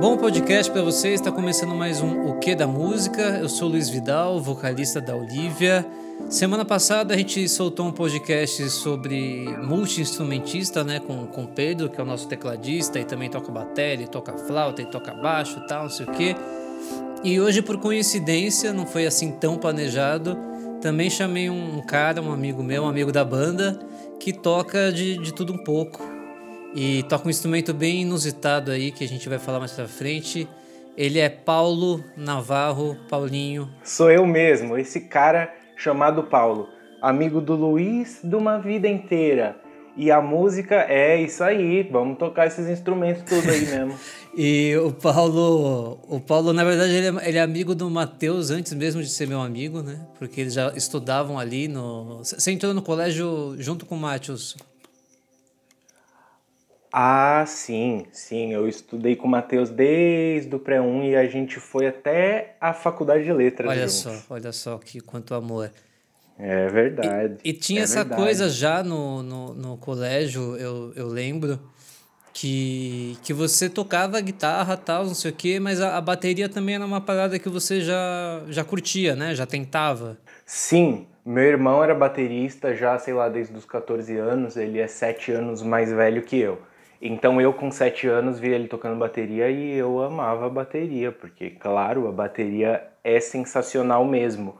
Bom podcast para vocês, está começando mais um O Que da Música. Eu sou Luiz Vidal, vocalista da Olivia. Semana passada a gente soltou um podcast sobre multi-instrumentista, né, com com Pedro, que é o nosso tecladista e também toca bateria, toca flauta e toca baixo e tal, não sei o quê. E hoje por coincidência, não foi assim tão planejado, também chamei um cara, um amigo meu, um amigo da banda, que toca de, de tudo um pouco. E toca um instrumento bem inusitado aí, que a gente vai falar mais pra frente. Ele é Paulo Navarro, Paulinho. Sou eu mesmo, esse cara chamado Paulo, amigo do Luiz de uma vida inteira. E a música é isso aí, vamos tocar esses instrumentos tudo aí mesmo. e o Paulo, o Paulo na verdade ele é, ele é amigo do Matheus antes mesmo de ser meu amigo, né? Porque eles já estudavam ali no, você entrou no colégio junto com o Matheus? Ah, sim, sim. Eu estudei com o Matheus desde o pré-1 e a gente foi até a faculdade de letras. Olha juntos. só, olha só que quanto amor. É verdade. E, e tinha é essa verdade. coisa já no, no, no colégio, eu, eu lembro, que, que você tocava guitarra tal, não sei o quê, mas a, a bateria também era uma parada que você já, já curtia, né? Já tentava. Sim, meu irmão era baterista já, sei lá, desde os 14 anos. Ele é 7 anos mais velho que eu. Então eu com 7 anos via ele tocando bateria e eu amava a bateria, porque claro, a bateria é sensacional mesmo.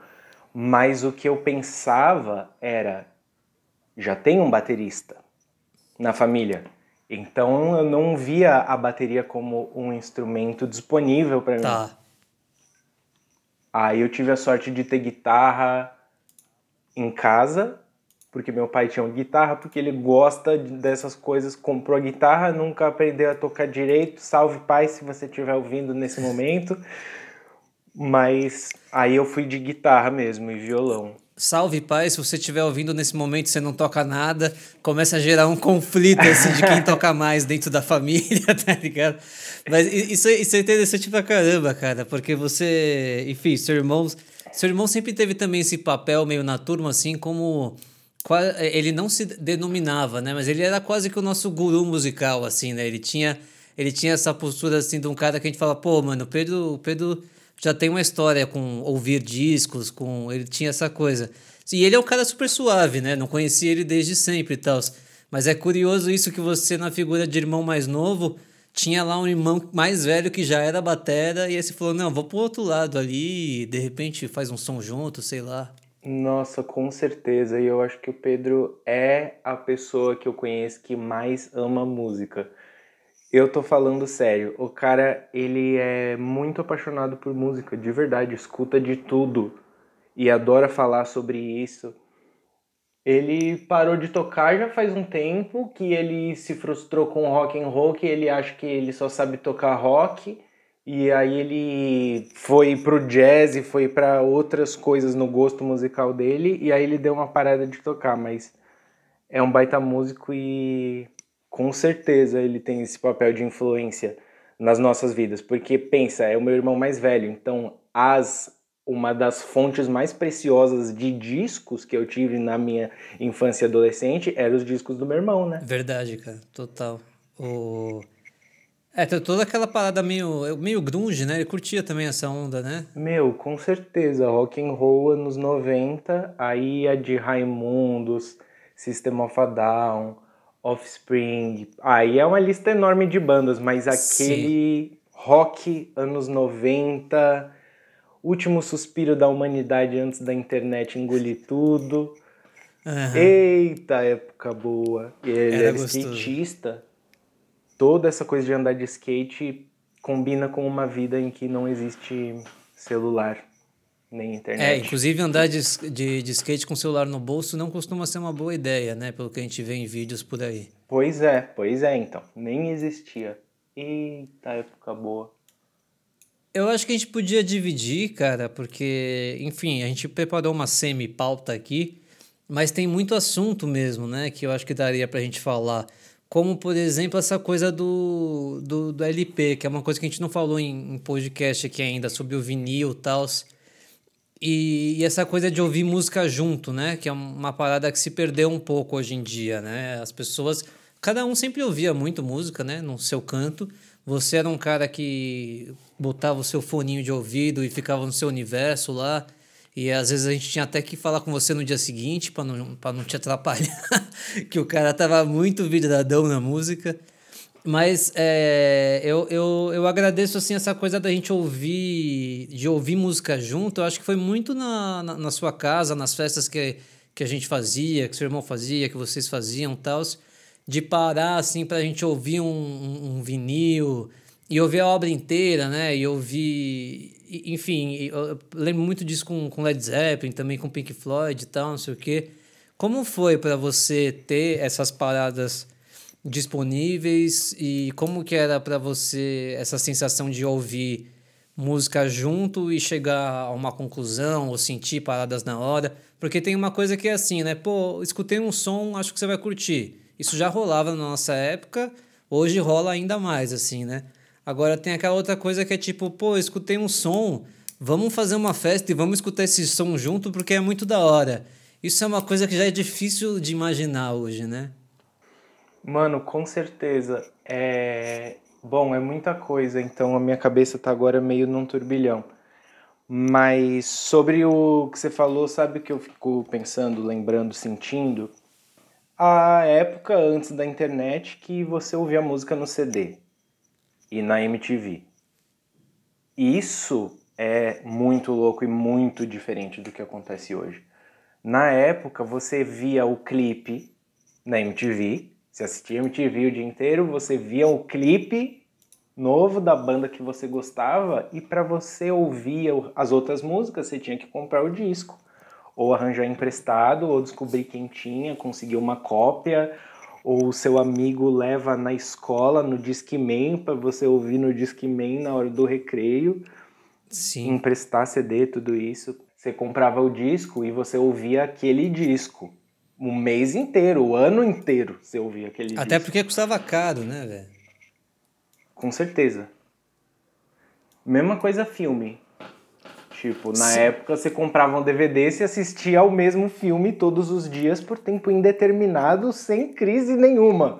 Mas o que eu pensava era já tem um baterista na família. Então eu não via a bateria como um instrumento disponível para mim. Tá. Aí eu tive a sorte de ter guitarra em casa, porque meu pai tinha uma guitarra, porque ele gosta dessas coisas, comprou a guitarra, nunca aprendeu a tocar direito. Salve pai se você estiver ouvindo nesse momento. Mas aí eu fui de guitarra mesmo e violão. Salve, pai, se você estiver ouvindo nesse momento você não toca nada, começa a gerar um conflito assim, de quem toca mais dentro da família, tá ligado? Mas isso, isso é interessante pra caramba, cara, porque você, enfim, seu irmão, seu irmão sempre teve também esse papel meio na turma, assim, como ele não se denominava, né? Mas ele era quase que o nosso guru musical, assim, né? Ele tinha, ele tinha essa postura, assim, de um cara que a gente fala, pô, mano, Pedro, o Pedro já tem uma história com ouvir discos, com ele tinha essa coisa. E ele é um cara super suave, né? Não conhecia ele desde sempre e tal. Mas é curioso isso que você, na figura de irmão mais novo, tinha lá um irmão mais velho que já era batera e esse falou: não, vou pro outro lado ali e de repente faz um som junto, sei lá. Nossa, com certeza. E eu acho que o Pedro é a pessoa que eu conheço que mais ama música. Eu tô falando sério. O cara, ele é muito apaixonado por música, de verdade, escuta de tudo e adora falar sobre isso. Ele parou de tocar já faz um tempo, que ele se frustrou com rock and roll, que ele acha que ele só sabe tocar rock, e aí ele foi pro jazz e foi para outras coisas no gosto musical dele, e aí ele deu uma parada de tocar, mas é um baita músico e com certeza ele tem esse papel de influência nas nossas vidas, porque pensa, é o meu irmão mais velho, então as uma das fontes mais preciosas de discos que eu tive na minha infância e adolescente eram os discos do meu irmão, né? Verdade, cara, total. O é, toda aquela parada meio, meio grunge, né? Ele curtia também essa onda, né? Meu, com certeza. Rock and roll anos 90, aí a de Raimundos, System of a Down, Offspring. Aí é uma lista enorme de bandas, mas aquele Sim. rock anos 90, último suspiro da humanidade antes da internet engolir tudo. Uhum. Eita, época boa. E ele Era era gostoso. skatista. Toda essa coisa de andar de skate combina com uma vida em que não existe celular nem internet. É, inclusive andar de, de, de skate com o celular no bolso não costuma ser uma boa ideia, né? Pelo que a gente vê em vídeos por aí. Pois é, pois é, então. Nem existia. Eita, época boa. Eu acho que a gente podia dividir, cara, porque, enfim, a gente preparou uma semi-pauta aqui, mas tem muito assunto mesmo, né? Que eu acho que daria pra gente falar. Como, por exemplo, essa coisa do, do, do LP, que é uma coisa que a gente não falou em, em podcast aqui ainda, sobre o vinil e tal. E, e, essa coisa de ouvir música junto, né? Que é uma parada que se perdeu um pouco hoje em dia, né? As pessoas cada um sempre ouvia muito música, né? No seu canto. Você era um cara que botava o seu foninho de ouvido e ficava no seu universo lá. E às vezes a gente tinha até que falar com você no dia seguinte para não, não te atrapalhar, que o cara tava muito vidradão na música. Mas é, eu, eu, eu agradeço assim essa coisa da gente ouvir, de ouvir música junto. Eu acho que foi muito na, na, na sua casa, nas festas que, que a gente fazia, que seu irmão fazia, que vocês faziam tal de parar assim para a gente ouvir um, um, um, vinil e ouvir a obra inteira, né? E ouvir, enfim, eu lembro muito disso com, com Led Zeppelin, também com Pink Floyd e tal, não sei o quê. Como foi para você ter essas paradas disponíveis e como que era para você essa sensação de ouvir música junto e chegar a uma conclusão ou sentir paradas na hora? Porque tem uma coisa que é assim, né? Pô, escutei um som, acho que você vai curtir. Isso já rolava na nossa época, hoje rola ainda mais, assim, né? Agora tem aquela outra coisa que é tipo, pô, escutei um som, vamos fazer uma festa e vamos escutar esse som junto porque é muito da hora. Isso é uma coisa que já é difícil de imaginar hoje, né? Mano, com certeza. É. Bom, é muita coisa, então a minha cabeça tá agora meio num turbilhão. Mas sobre o que você falou, sabe o que eu fico pensando, lembrando, sentindo? a época antes da internet que você ouvia música no CD e na MTV. Isso é muito louco e muito diferente do que acontece hoje. Na época você via o clipe na MTV, você assistia MTV o dia inteiro, você via o clipe novo da banda que você gostava e para você ouvir as outras músicas você tinha que comprar o disco ou arranjar emprestado, ou descobrir quem tinha, conseguir uma cópia, ou o seu amigo leva na escola no Discman para você ouvir no Discman na hora do recreio. Sim. Emprestar CD, tudo isso. Você comprava o disco e você ouvia aquele disco. Um mês inteiro, o ano inteiro você ouvia aquele Até disco. Até porque custava caro, né, velho? Com certeza. Mesma coisa filme. Tipo, na Sim. época você comprava um DVD e assistia ao mesmo filme todos os dias por tempo indeterminado, sem crise nenhuma.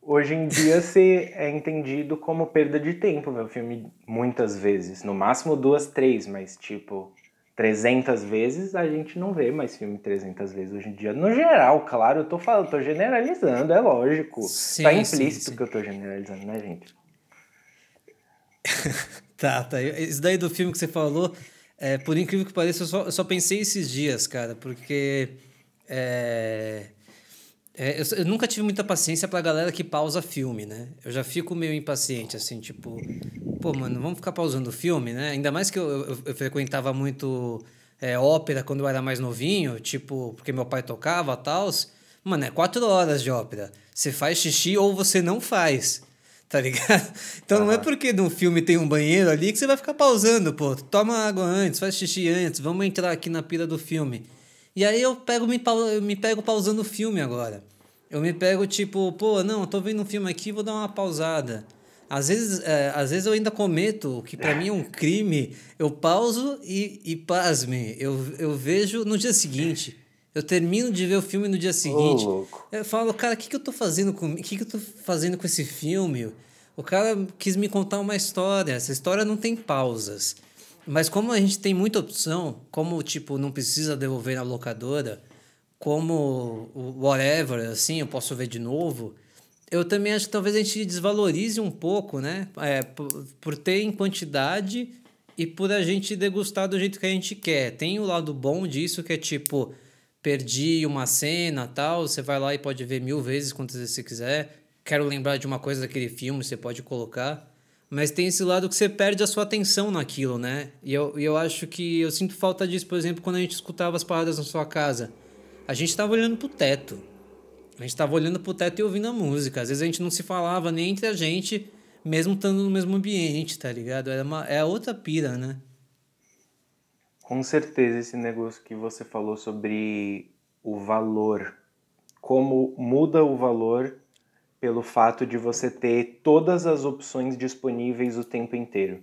Hoje em dia você é entendido como perda de tempo ver o filme muitas vezes. No máximo duas, três, mas tipo, 300 vezes a gente não vê mais filme 300 vezes hoje em dia. No geral, claro, eu tô falando, tô generalizando, é lógico. Sim, tá implícito sim, sim. que eu tô generalizando, né, gente? tá, tá. Isso daí do filme que você falou, é, por incrível que pareça, eu só, eu só pensei esses dias, cara, porque. É, é, eu, eu, nunca tive muita paciência pra galera que pausa filme, né? Eu já fico meio impaciente, assim, tipo, pô, mano, vamos ficar pausando o filme, né? Ainda mais que eu, eu, eu frequentava muito é, ópera quando eu era mais novinho, tipo, porque meu pai tocava e tal. Mano, é quatro horas de ópera. Você faz xixi ou você não faz tá ligado? Então não é porque no filme tem um banheiro ali que você vai ficar pausando, pô. Toma água antes, faz xixi antes, vamos entrar aqui na pira do filme. E aí eu pego me, eu me pego pausando o filme agora. Eu me pego tipo, pô, não, eu tô vendo um filme aqui, vou dar uma pausada. Às vezes, é, às vezes eu ainda cometo, o que para mim é um crime, eu pauso e, e pasme, eu, eu vejo no dia seguinte. Eu termino de ver o filme no dia seguinte. Oh, eu falo, cara, o que, que eu tô fazendo com. Que, que eu tô fazendo com esse filme? O cara quis me contar uma história. Essa história não tem pausas. Mas como a gente tem muita opção, como tipo, não precisa devolver na locadora, como whatever, assim, eu posso ver de novo, eu também acho que talvez a gente desvalorize um pouco, né? É, por, por ter em quantidade e por a gente degustar do jeito que a gente quer. Tem o lado bom disso, que é tipo perdi uma cena tal, você vai lá e pode ver mil vezes quantas vezes você quiser. Quero lembrar de uma coisa daquele filme, você pode colocar. Mas tem esse lado que você perde a sua atenção naquilo, né? E eu, eu acho que eu sinto falta disso, por exemplo, quando a gente escutava as paradas na sua casa. A gente estava olhando pro teto. A gente estava olhando pro teto e ouvindo a música. Às vezes a gente não se falava nem entre a gente, mesmo estando no mesmo ambiente, tá ligado? Era uma, é outra pira, né? Com certeza, esse negócio que você falou sobre o valor, como muda o valor pelo fato de você ter todas as opções disponíveis o tempo inteiro.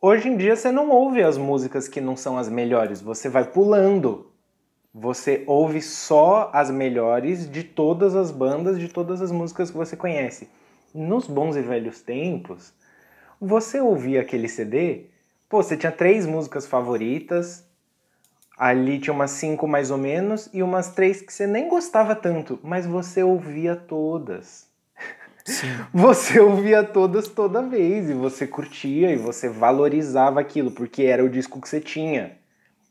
Hoje em dia você não ouve as músicas que não são as melhores, você vai pulando. Você ouve só as melhores de todas as bandas, de todas as músicas que você conhece. Nos bons e velhos tempos, você ouvia aquele CD, pô, você tinha três músicas favoritas, ali tinha umas cinco mais ou menos, e umas três que você nem gostava tanto, mas você ouvia todas. Sim. Você ouvia todas toda vez e você curtia e você valorizava aquilo, porque era o disco que você tinha.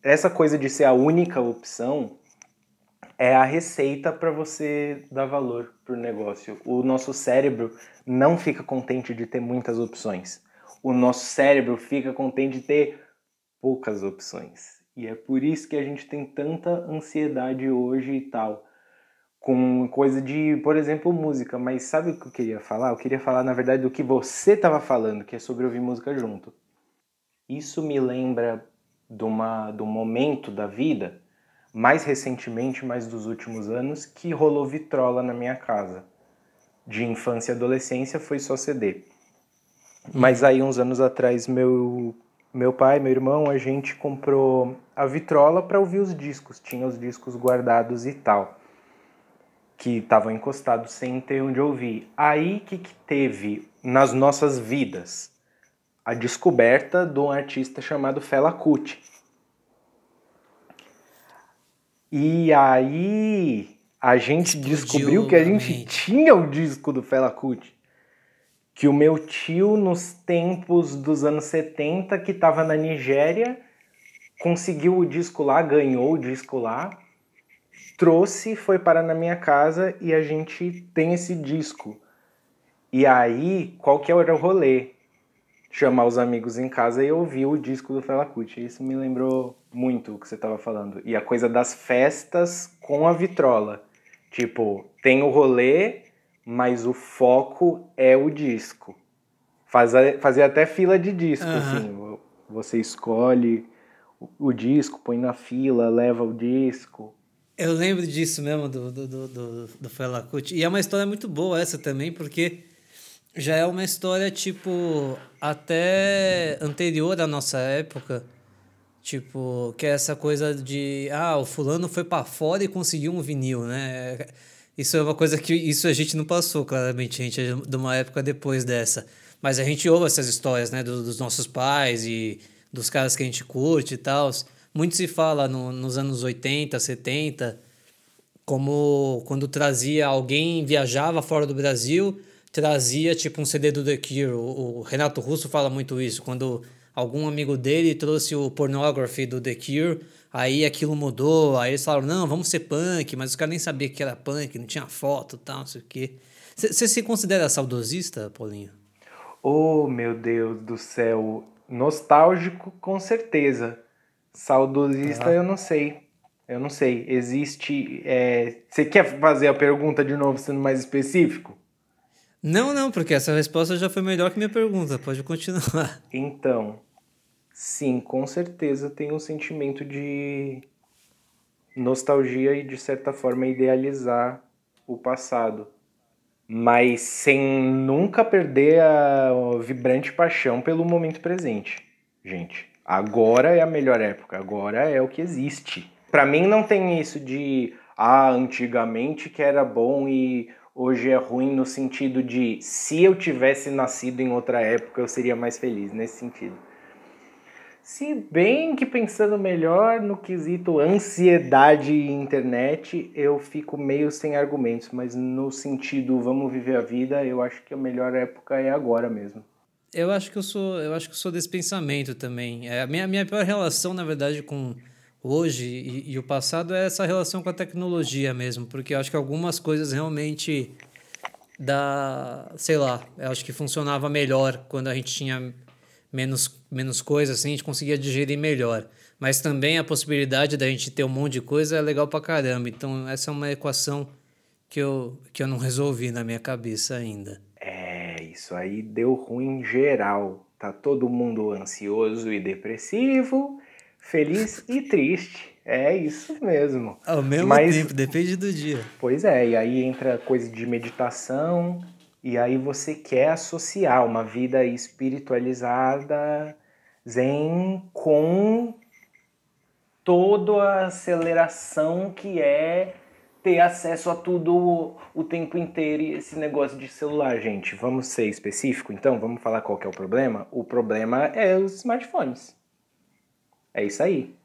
Essa coisa de ser a única opção é a receita para você dar valor pro negócio. O nosso cérebro não fica contente de ter muitas opções. O nosso cérebro fica contente de ter poucas opções. E é por isso que a gente tem tanta ansiedade hoje e tal com coisa de, por exemplo, música. Mas sabe o que eu queria falar? Eu queria falar, na verdade, do que você estava falando, que é sobre ouvir música junto. Isso me lembra de, uma, de um momento da vida, mais recentemente, mais dos últimos anos, que rolou vitrola na minha casa. De infância e adolescência foi só CD. Mas aí, uns anos atrás, meu, meu pai, meu irmão, a gente comprou a vitrola para ouvir os discos. Tinha os discos guardados e tal que estavam encostados sem ter onde ouvir. Aí que, que teve nas nossas vidas a descoberta de um artista chamado Fela Kuti. E aí a gente Explodiu descobriu que a gente tinha o disco do Fela Kuti. Que o meu tio, nos tempos dos anos 70, que estava na Nigéria, conseguiu o disco lá, ganhou o disco lá, trouxe, foi parar na minha casa e a gente tem esse disco. E aí, qual que era o rolê? Chamar os amigos em casa e ouvir o disco do Fela Kuti. Isso me lembrou muito o que você estava falando. E a coisa das festas com a vitrola. Tipo, tem o rolê, mas o foco é o disco. Fazer, fazer até fila de disco, uhum. assim. Você escolhe o disco, põe na fila, leva o disco. Eu lembro disso mesmo, do, do, do, do, do. E é uma história muito boa essa também, porque já é uma história, tipo, até anterior à nossa época. Tipo, que é essa coisa de, ah, o fulano foi para fora e conseguiu um vinil, né? Isso é uma coisa que isso a gente não passou, claramente, a gente é de uma época depois dessa. Mas a gente ouve essas histórias, né, dos, dos nossos pais e dos caras que a gente curte e tal. Muito se fala no, nos anos 80, 70, como quando trazia alguém, viajava fora do Brasil, trazia tipo um CD do The Cure. O, o Renato Russo fala muito isso. Quando algum amigo dele trouxe o Pornography do The Cure, aí aquilo mudou. Aí eles falaram: não, vamos ser punk, mas os caras nem sabiam que era punk, não tinha foto e tal, não sei o quê. Você se considera saudosista, Paulinho? Oh, meu Deus do céu. Nostálgico, com certeza. Saudosista, eu não sei. Eu não sei. Existe. É... Você quer fazer a pergunta de novo, sendo mais específico? Não, não, porque essa resposta já foi melhor que minha pergunta. Pode continuar. Então, sim, com certeza tem um sentimento de nostalgia e, de certa forma, idealizar o passado. Mas sem nunca perder a vibrante paixão pelo momento presente, gente. Agora é a melhor época, agora é o que existe. Para mim não tem isso de ah, antigamente que era bom e hoje é ruim no sentido de se eu tivesse nascido em outra época eu seria mais feliz nesse sentido. Se bem que pensando melhor no quesito ansiedade e internet, eu fico meio sem argumentos, mas no sentido vamos viver a vida, eu acho que a melhor época é agora mesmo. Eu acho que eu sou, eu acho que eu sou desse pensamento também. É, a minha, minha pior relação, na verdade, com hoje e, e, o passado é essa relação com a tecnologia mesmo, porque eu acho que algumas coisas realmente dá, sei lá, eu acho que funcionava melhor quando a gente tinha menos, menos coisas, assim, a gente conseguia digerir melhor. Mas também a possibilidade da gente ter um monte de coisa é legal pra caramba. Então, essa é uma equação que eu, que eu não resolvi na minha cabeça ainda isso aí deu ruim geral. Tá todo mundo ansioso e depressivo, feliz e triste. É isso mesmo. Ao mesmo Mas, tempo, depende do dia. Pois é, e aí entra coisa de meditação, e aí você quer associar uma vida espiritualizada, zen, com toda a aceleração que é ter acesso a tudo o tempo inteiro e esse negócio de celular, gente. Vamos ser específico, então? Vamos falar qual é o problema? O problema é os smartphones. É isso aí.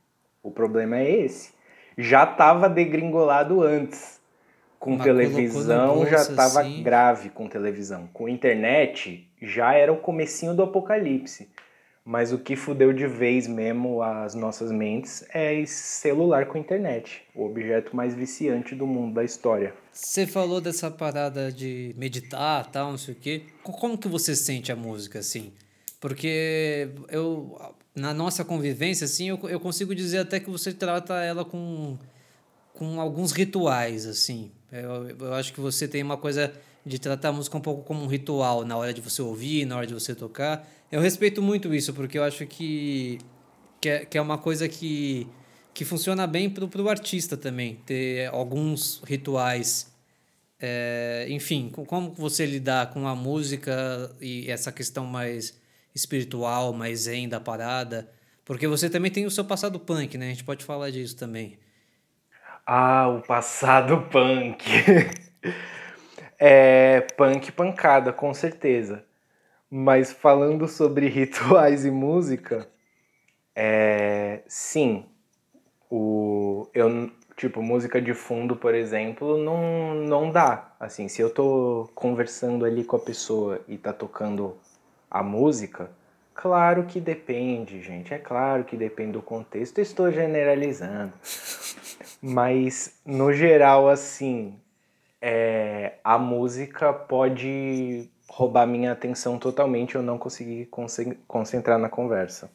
O problema é esse. Já estava degringolado antes. Com Mas televisão bolsa, já estava assim. grave com televisão. Com internet já era o comecinho do apocalipse. Mas o que fudeu de vez mesmo as nossas mentes é celular com internet, o objeto mais viciante do mundo da história. Você falou dessa parada de meditar, tal, não sei o quê. Como que você sente a música assim? Porque eu na nossa convivência assim, eu, eu consigo dizer até que você trata ela com com alguns rituais assim. Eu, eu acho que você tem uma coisa de tratar a música um pouco como um ritual na hora de você ouvir, na hora de você tocar. Eu respeito muito isso, porque eu acho que, que, é, que é uma coisa que, que funciona bem para o artista também, ter alguns rituais. É, enfim, como você lidar com a música e essa questão mais espiritual, mais zen da parada. Porque você também tem o seu passado punk, né? A gente pode falar disso também. Ah, o passado punk. é punk pancada, com certeza. Mas falando sobre rituais e música, é, sim, o, eu, tipo, música de fundo, por exemplo, não, não dá. Assim, se eu tô conversando ali com a pessoa e tá tocando a música, claro que depende, gente. É claro que depende do contexto. estou generalizando. Mas, no geral, assim, é, a música pode roubar minha atenção totalmente, eu não consegui concentrar na conversa.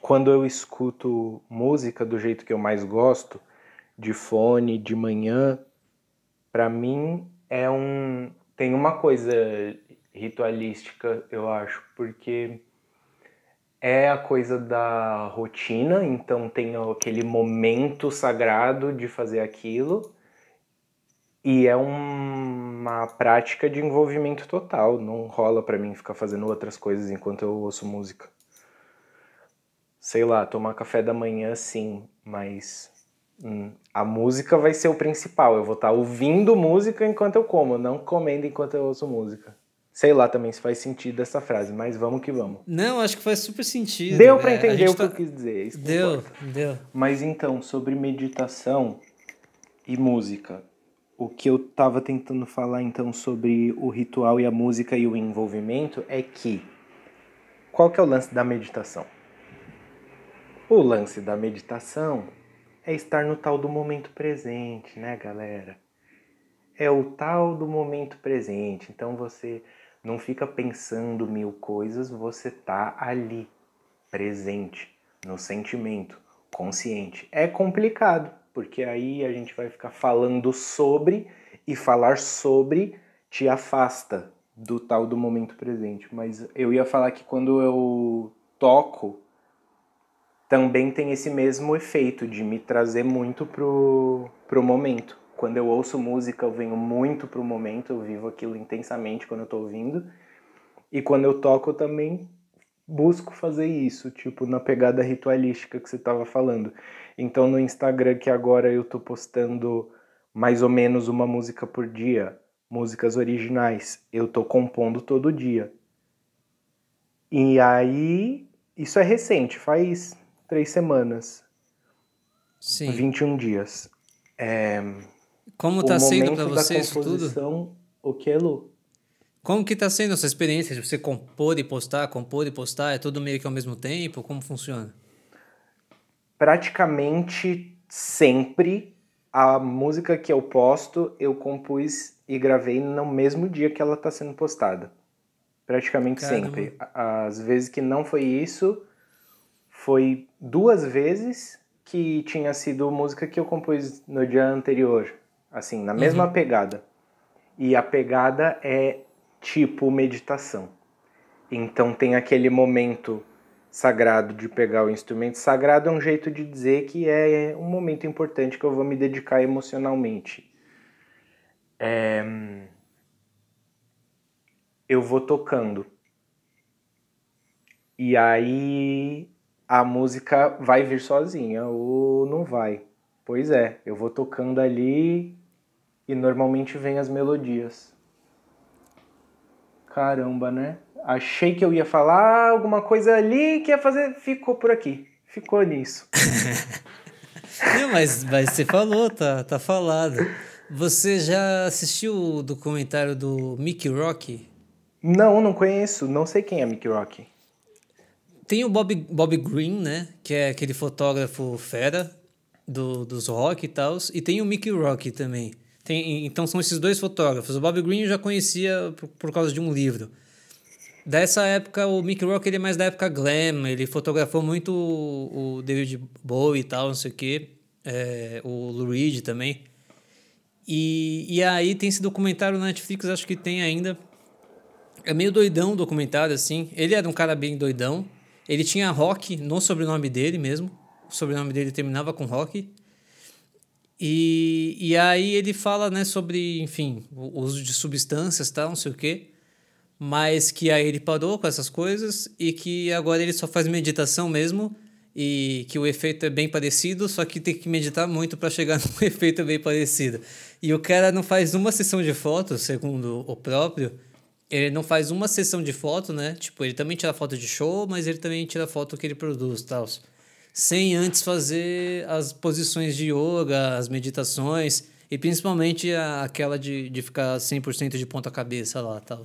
Quando eu escuto música do jeito que eu mais gosto, de fone, de manhã, para mim é um tem uma coisa ritualística, eu acho, porque é a coisa da rotina, então tem aquele momento sagrado de fazer aquilo e é uma prática de envolvimento total. Não rola para mim ficar fazendo outras coisas enquanto eu ouço música. Sei lá, tomar café da manhã sim, mas hum, a música vai ser o principal. Eu vou estar tá ouvindo música enquanto eu como, não comendo enquanto eu ouço música. Sei lá também se faz sentido essa frase, mas vamos que vamos. Não, acho que faz super sentido. Deu para é, entender o que tá... eu quis dizer. Isso deu, deu. Mas então, sobre meditação e música o que eu estava tentando falar então sobre o ritual e a música e o envolvimento é que qual que é o lance da meditação? O lance da meditação é estar no tal do momento presente, né, galera? É o tal do momento presente. Então você não fica pensando mil coisas, você tá ali, presente, no sentimento, consciente. É complicado, porque aí a gente vai ficar falando sobre e falar sobre te afasta do tal do momento presente. Mas eu ia falar que quando eu toco, também tem esse mesmo efeito de me trazer muito pro, pro momento. Quando eu ouço música, eu venho muito pro momento, eu vivo aquilo intensamente quando eu tô ouvindo. E quando eu toco, eu também busco fazer isso, tipo, na pegada ritualística que você estava falando. Então no Instagram que agora eu tô postando mais ou menos uma música por dia, músicas originais, eu tô compondo todo dia. E aí, isso é recente, faz três semanas. Sim. 21 dias. É, Como tá sendo para você isso tudo? O que, Lu? Como que tá sendo essa experiência de você compor e postar, compor e postar? É tudo meio que ao mesmo tempo? Como funciona? praticamente sempre a música que eu posto eu compus e gravei no mesmo dia que ela está sendo postada. Praticamente Caramba. sempre. As vezes que não foi isso, foi duas vezes que tinha sido música que eu compus no dia anterior, assim, na mesma uhum. pegada. E a pegada é tipo meditação. Então tem aquele momento sagrado de pegar o instrumento. Sagrado é um jeito de dizer que é um momento importante que eu vou me dedicar emocionalmente. É... Eu vou tocando. E aí a música vai vir sozinha ou não vai. Pois é, eu vou tocando ali e normalmente vem as melodias. Caramba, né? Achei que eu ia falar alguma coisa ali que ia fazer, ficou por aqui. Ficou nisso. Não, mas, mas você falou, tá, tá falado. Você já assistiu o documentário do Mickey Rock? Não, não conheço. Não sei quem é Mickey Rock. Tem o Bob, Bob Green, né? Que é aquele fotógrafo fera do, dos rock e tal. E tem o Mickey Rock também. Tem, então são esses dois fotógrafos. O Bob Green eu já conhecia por, por causa de um livro. Dessa época, o Mickey Rock ele é mais da época glam. Ele fotografou muito o, o David Bowie e tal, não sei o quê. É, o Lou Reed também. E, e aí tem esse documentário na Netflix, acho que tem ainda. É meio doidão o documentário, assim. Ele era um cara bem doidão. Ele tinha rock no sobrenome dele mesmo. O sobrenome dele terminava com rock. E, e aí ele fala, né, sobre, enfim, o uso de substâncias, tal, não sei o quê. Mas que aí ele parou com essas coisas e que agora ele só faz meditação mesmo e que o efeito é bem parecido, só que tem que meditar muito para chegar num efeito bem parecido. E o cara não faz uma sessão de foto, segundo o próprio, ele não faz uma sessão de foto, né? Tipo, ele também tira foto de show, mas ele também tira foto que ele produz, tal. Sem antes fazer as posições de yoga, as meditações e principalmente a, aquela de, de ficar 100% de ponta cabeça lá, tal.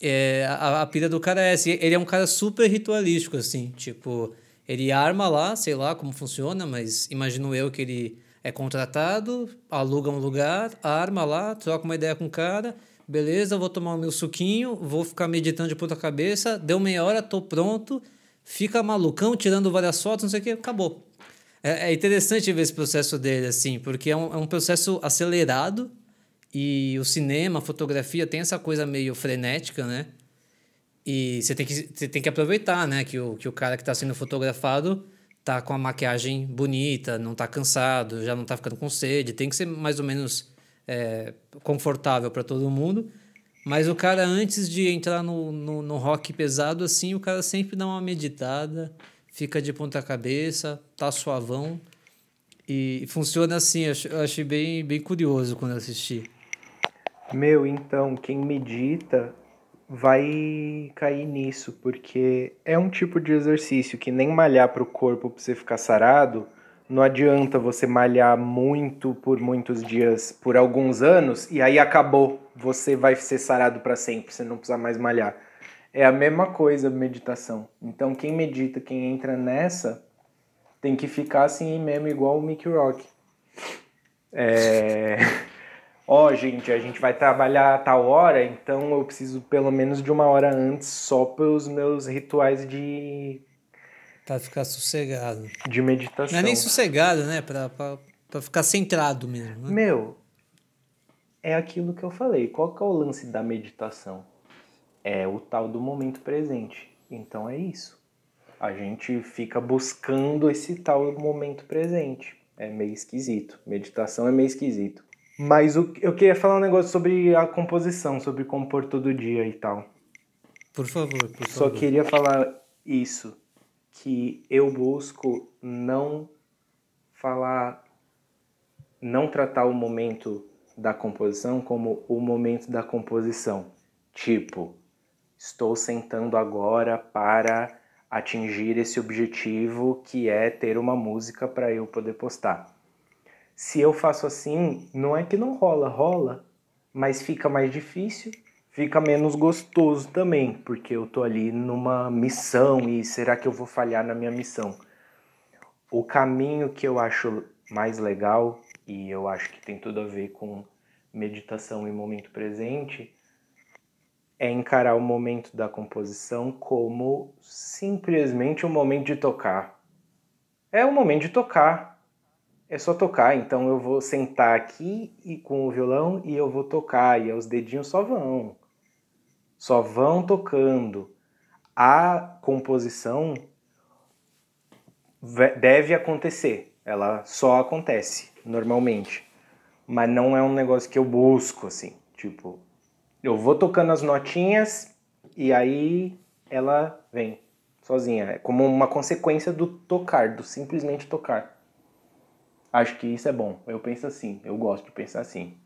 É, a, a pira do cara é essa. Ele é um cara super ritualístico, assim, tipo, ele arma lá, sei lá como funciona, mas imagino eu que ele é contratado, aluga um lugar, arma lá, troca uma ideia com o cara, beleza, vou tomar o meu suquinho, vou ficar meditando de ponta cabeça, deu meia hora, tô pronto, fica malucão, tirando várias fotos, não sei o que, acabou. É, é interessante ver esse processo dele, assim, porque é um, é um processo acelerado e o cinema, a fotografia tem essa coisa meio frenética, né? E você tem que, você tem que aproveitar, né? Que o, que o cara que está sendo fotografado tá com a maquiagem bonita, não tá cansado, já não tá ficando com sede. Tem que ser mais ou menos é, confortável para todo mundo. Mas o cara, antes de entrar no, no, no, rock pesado, assim, o cara sempre dá uma meditada, fica de ponta cabeça, tá suavão. E funciona assim, eu achei bem, bem curioso quando assisti. Meu, então, quem medita vai cair nisso, porque é um tipo de exercício que nem malhar para o corpo para você ficar sarado, não adianta você malhar muito por muitos dias, por alguns anos, e aí acabou, você vai ser sarado para sempre, você não precisa mais malhar. É a mesma coisa meditação. Então quem medita, quem entra nessa, tem que ficar assim mesmo, igual o Mickey Rock. É ó, oh, gente, a gente vai trabalhar a tal hora, então eu preciso pelo menos de uma hora antes só para os meus rituais de. Pra ficar sossegado. De meditação. Não é nem sossegado, né? Pra, pra, pra ficar centrado mesmo. Né? Meu, é aquilo que eu falei. Qual que é o lance da meditação? É o tal do momento presente. Então é isso. A gente fica buscando esse tal momento presente. É meio esquisito. Meditação é meio esquisito. Mas o, eu queria falar um negócio sobre a composição, sobre compor todo dia e tal. Por favor, por Só favor. queria falar isso, que eu busco não falar, não tratar o momento da composição como o momento da composição. Tipo, estou sentando agora para atingir esse objetivo que é ter uma música para eu poder postar. Se eu faço assim, não é que não rola, rola, mas fica mais difícil, fica menos gostoso também, porque eu tô ali numa missão e será que eu vou falhar na minha missão? O caminho que eu acho mais legal e eu acho que tem tudo a ver com meditação e momento presente é encarar o momento da composição como simplesmente um momento de tocar. É o momento de tocar, é só tocar. Então eu vou sentar aqui e com o violão e eu vou tocar e os dedinhos só vão. Só vão tocando. A composição deve acontecer. Ela só acontece normalmente. Mas não é um negócio que eu busco assim, tipo, eu vou tocando as notinhas e aí ela vem. sozinha. É como uma consequência do tocar, do simplesmente tocar. Acho que isso é bom. Eu penso assim, eu gosto de pensar assim.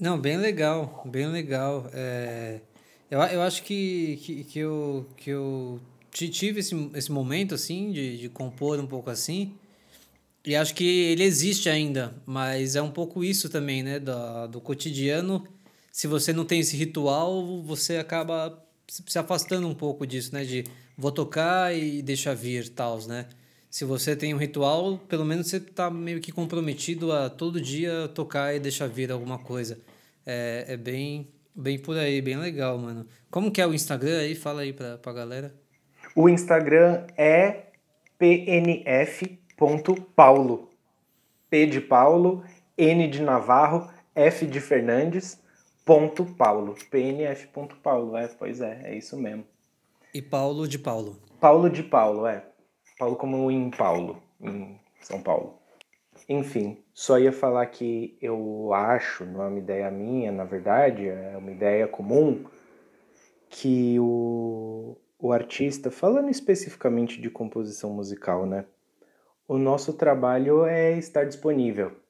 Não, bem legal, bem legal. É, eu, eu acho que, que, que, eu, que eu tive esse, esse momento, assim, de, de compor um pouco assim, e acho que ele existe ainda, mas é um pouco isso também, né, do, do cotidiano. Se você não tem esse ritual, você acaba se afastando um pouco disso, né, de vou tocar e deixa vir, tal, né? Se você tem um ritual, pelo menos você está meio que comprometido a todo dia tocar e deixar vir alguma coisa. É, é bem, bem por aí, bem legal, mano. Como que é o Instagram aí? Fala aí pra, pra galera. O Instagram é pnf.paulo. P de Paulo, N de Navarro, F de Fernandes, ponto Paulo. pnf.paulo, é, pois é, é isso mesmo. E Paulo de Paulo. Paulo de Paulo, é. Paulo como em Paulo, em São Paulo. Enfim, só ia falar que eu acho, não é uma ideia minha, na verdade, é uma ideia comum, que o, o artista, falando especificamente de composição musical, né? O nosso trabalho é estar disponível.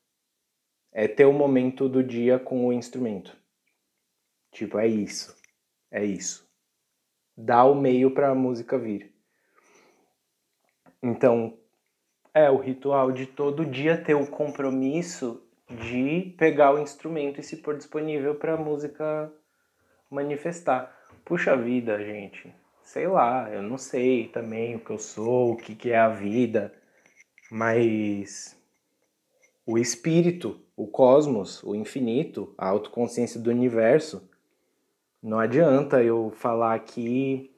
É ter o momento do dia com o instrumento. Tipo, é isso. É isso. Dá o meio para a música vir. Então, é o ritual de todo dia ter o compromisso de pegar o instrumento e se pôr disponível para a música manifestar. Puxa vida, gente. Sei lá, eu não sei também o que eu sou, o que, que é a vida, mas o espírito, o cosmos, o infinito, a autoconsciência do universo. Não adianta eu falar aqui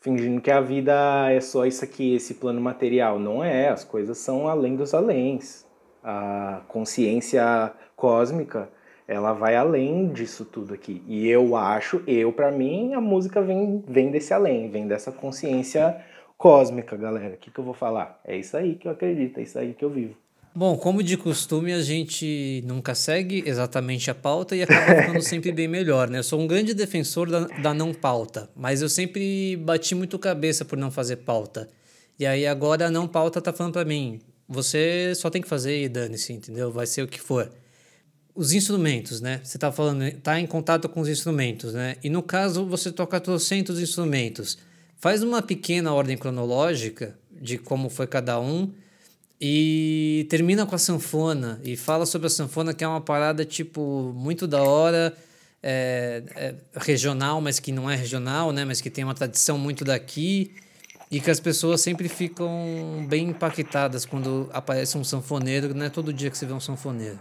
fingindo que a vida é só isso aqui, esse plano material. Não é, as coisas são além dos aléns. A consciência cósmica, ela vai além disso tudo aqui. E eu acho, eu para mim, a música vem, vem desse além, vem dessa consciência cósmica, galera. O que, que eu vou falar? É isso aí que eu acredito, é isso aí que eu vivo. Bom, como de costume, a gente nunca segue exatamente a pauta e acaba ficando sempre bem melhor, né? Eu sou um grande defensor da, da não pauta, mas eu sempre bati muito cabeça por não fazer pauta. E aí agora a não pauta tá falando para mim, você só tem que fazer e dane-se, entendeu? Vai ser o que for. Os instrumentos, né? Você tá falando, tá em contato com os instrumentos, né? E no caso, você toca trocentos instrumentos. Faz uma pequena ordem cronológica de como foi cada um e termina com a sanfona e fala sobre a sanfona, que é uma parada, tipo, muito da hora, é, é regional, mas que não é regional, né? Mas que tem uma tradição muito daqui e que as pessoas sempre ficam bem impactadas quando aparece um sanfoneiro, não é todo dia que você vê um sanfoneiro.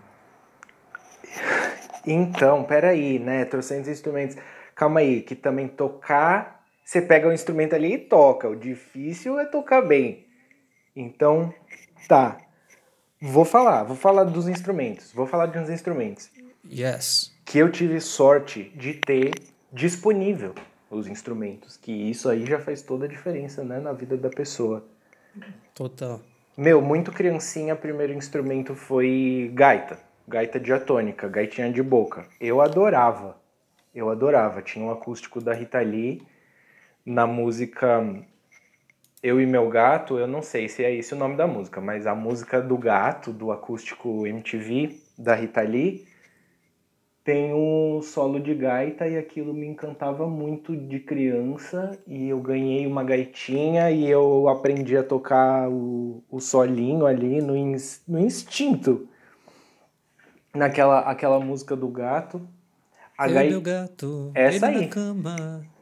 Então, peraí, né? Trocentos instrumentos. Calma aí, que também tocar, você pega o instrumento ali e toca. O difícil é tocar bem. Então, Tá. Vou falar, vou falar dos instrumentos. Vou falar de uns instrumentos. Yes. Que eu tive sorte de ter disponível os instrumentos. Que isso aí já faz toda a diferença, né, na vida da pessoa. Total. Meu, muito criancinha, primeiro instrumento foi gaita. Gaita diatônica, gaitinha de boca. Eu adorava. Eu adorava. Tinha um acústico da Rita Lee na música eu e Meu Gato, eu não sei se é esse o nome da música, mas a música do gato, do acústico MTV, da Rita Lee, tem um solo de gaita e aquilo me encantava muito de criança e eu ganhei uma gaitinha e eu aprendi a tocar o, o solinho ali no, ins, no instinto. Naquela aquela música do gato. A eu gai... meu gato, Essa aí.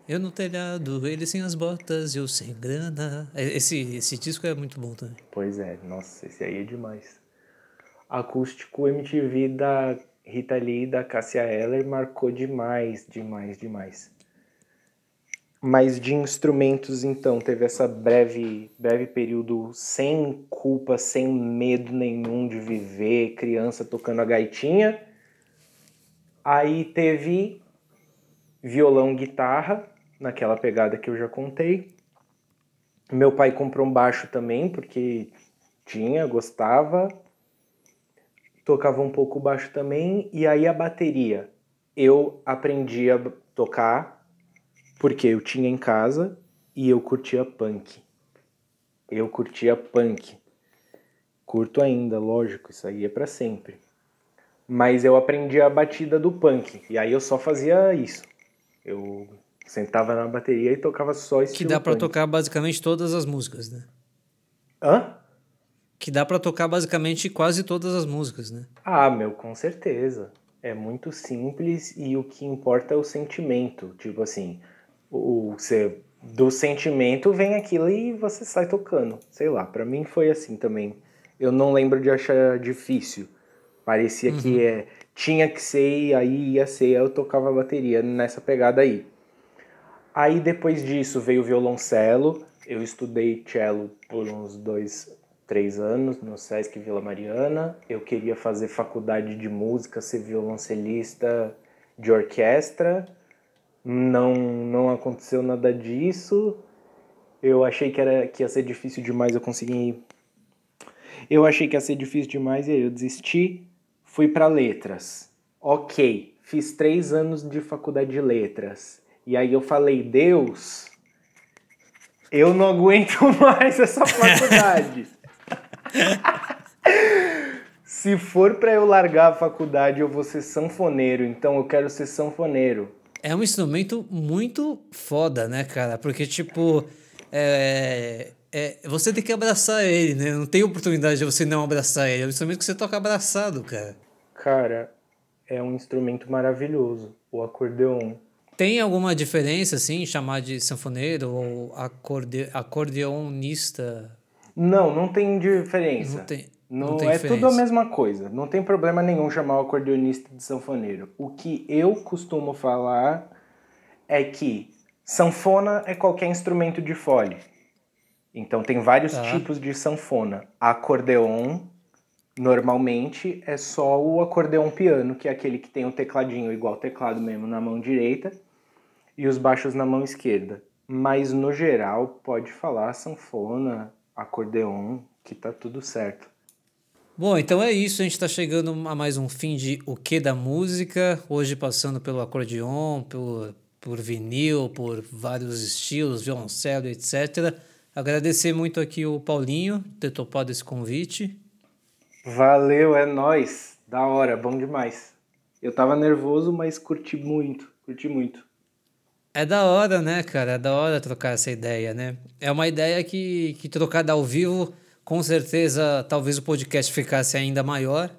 Eu no telhado, ele sem as botas, eu sem grana. É, esse, esse disco é muito bom também. Pois é, nossa, esse aí é demais. Acústico MTV da Rita Lee e da Cassia Eller marcou demais, demais, demais. Mas de instrumentos, então, teve essa breve, breve período sem culpa, sem medo nenhum de viver, criança tocando a gaitinha. Aí teve violão, guitarra, naquela pegada que eu já contei. Meu pai comprou um baixo também, porque tinha, gostava. Tocava um pouco baixo também. E aí a bateria. Eu aprendi a tocar porque eu tinha em casa e eu curtia punk. Eu curtia punk. Curto ainda, lógico, isso aí é para sempre. Mas eu aprendi a batida do punk, e aí eu só fazia isso. Eu sentava na bateria e tocava só esse Que dá para tocar basicamente todas as músicas, né? Hã? Que dá para tocar basicamente quase todas as músicas, né? Ah, meu, com certeza. É muito simples e o que importa é o sentimento. Tipo assim, o, você, do sentimento vem aquilo e você sai tocando. Sei lá, para mim foi assim também. Eu não lembro de achar difícil. Parecia uhum. que é, tinha que ser e aí ia ser, eu tocava bateria nessa pegada aí. Aí depois disso veio o violoncelo. Eu estudei cello por uns dois, três anos no Sesc Vila Mariana. Eu queria fazer faculdade de música, ser violoncelista de orquestra. Não, não aconteceu nada disso. Eu achei que, era, que ia ser difícil demais, eu consegui. Eu achei que ia ser difícil demais e aí eu desisti. Fui para letras. Ok, fiz três anos de faculdade de letras e aí eu falei, Deus, eu não aguento mais essa faculdade. Se for para eu largar a faculdade, eu vou ser sanfoneiro, então eu quero ser sanfoneiro. É um instrumento muito foda, né, cara? Porque, tipo, é, é, você tem que abraçar ele, né? Não tem oportunidade de você não abraçar ele. É um instrumento que você toca abraçado, cara. Cara, é um instrumento maravilhoso, o acordeon. Tem alguma diferença, assim, chamar de sanfoneiro ou acorde, acordeonista? Não, não tem diferença. Não tem. Não, não tem é diferença. tudo a mesma coisa. Não tem problema nenhum chamar o acordeonista de sanfoneiro. O que eu costumo falar é que sanfona é qualquer instrumento de fole. Então tem vários tá. tipos de sanfona. Acordeon normalmente é só o acordeon piano, que é aquele que tem o tecladinho igual teclado mesmo na mão direita e os baixos na mão esquerda. Mas no geral pode falar sanfona, acordeon, que tá tudo certo. Bom, então é isso. A gente está chegando a mais um fim de O Que da Música. Hoje passando pelo acordeon, por, por vinil, por vários estilos, violoncelo, etc. Agradecer muito aqui o Paulinho ter topado esse convite. Valeu, é nós. Da hora, bom demais. Eu tava nervoso, mas curti muito, curti muito. É da hora, né, cara? É da hora trocar essa ideia, né? É uma ideia que, que trocada ao vivo, com certeza, talvez o podcast ficasse ainda maior,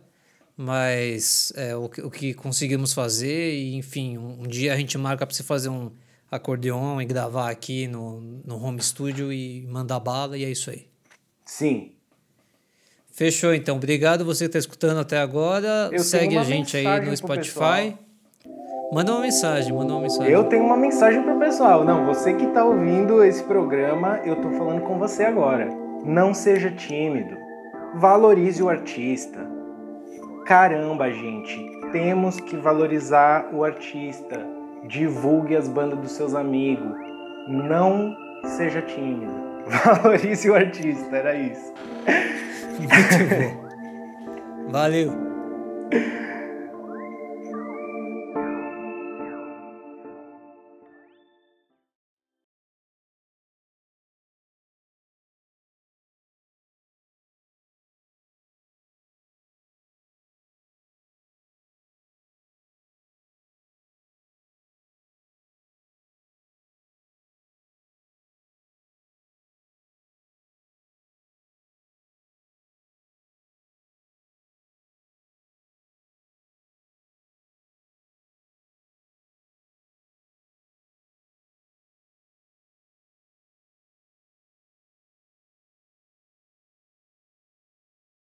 mas é o, o que conseguimos fazer, e enfim, um, um dia a gente marca para você fazer um acordeon e gravar aqui no, no home studio e mandar bala, e é isso aí. Sim. Fechou, então. Obrigado você que está escutando até agora. Eu Segue a gente aí no Spotify. Manda uma mensagem, manda uma mensagem. Eu tenho uma mensagem pro pessoal. Não, você que tá ouvindo esse programa, eu tô falando com você agora. Não seja tímido. Valorize o artista. Caramba, gente, temos que valorizar o artista. Divulgue as bandas dos seus amigos. Não seja tímido. Valorize o artista, era isso. Muito bom. Valeu.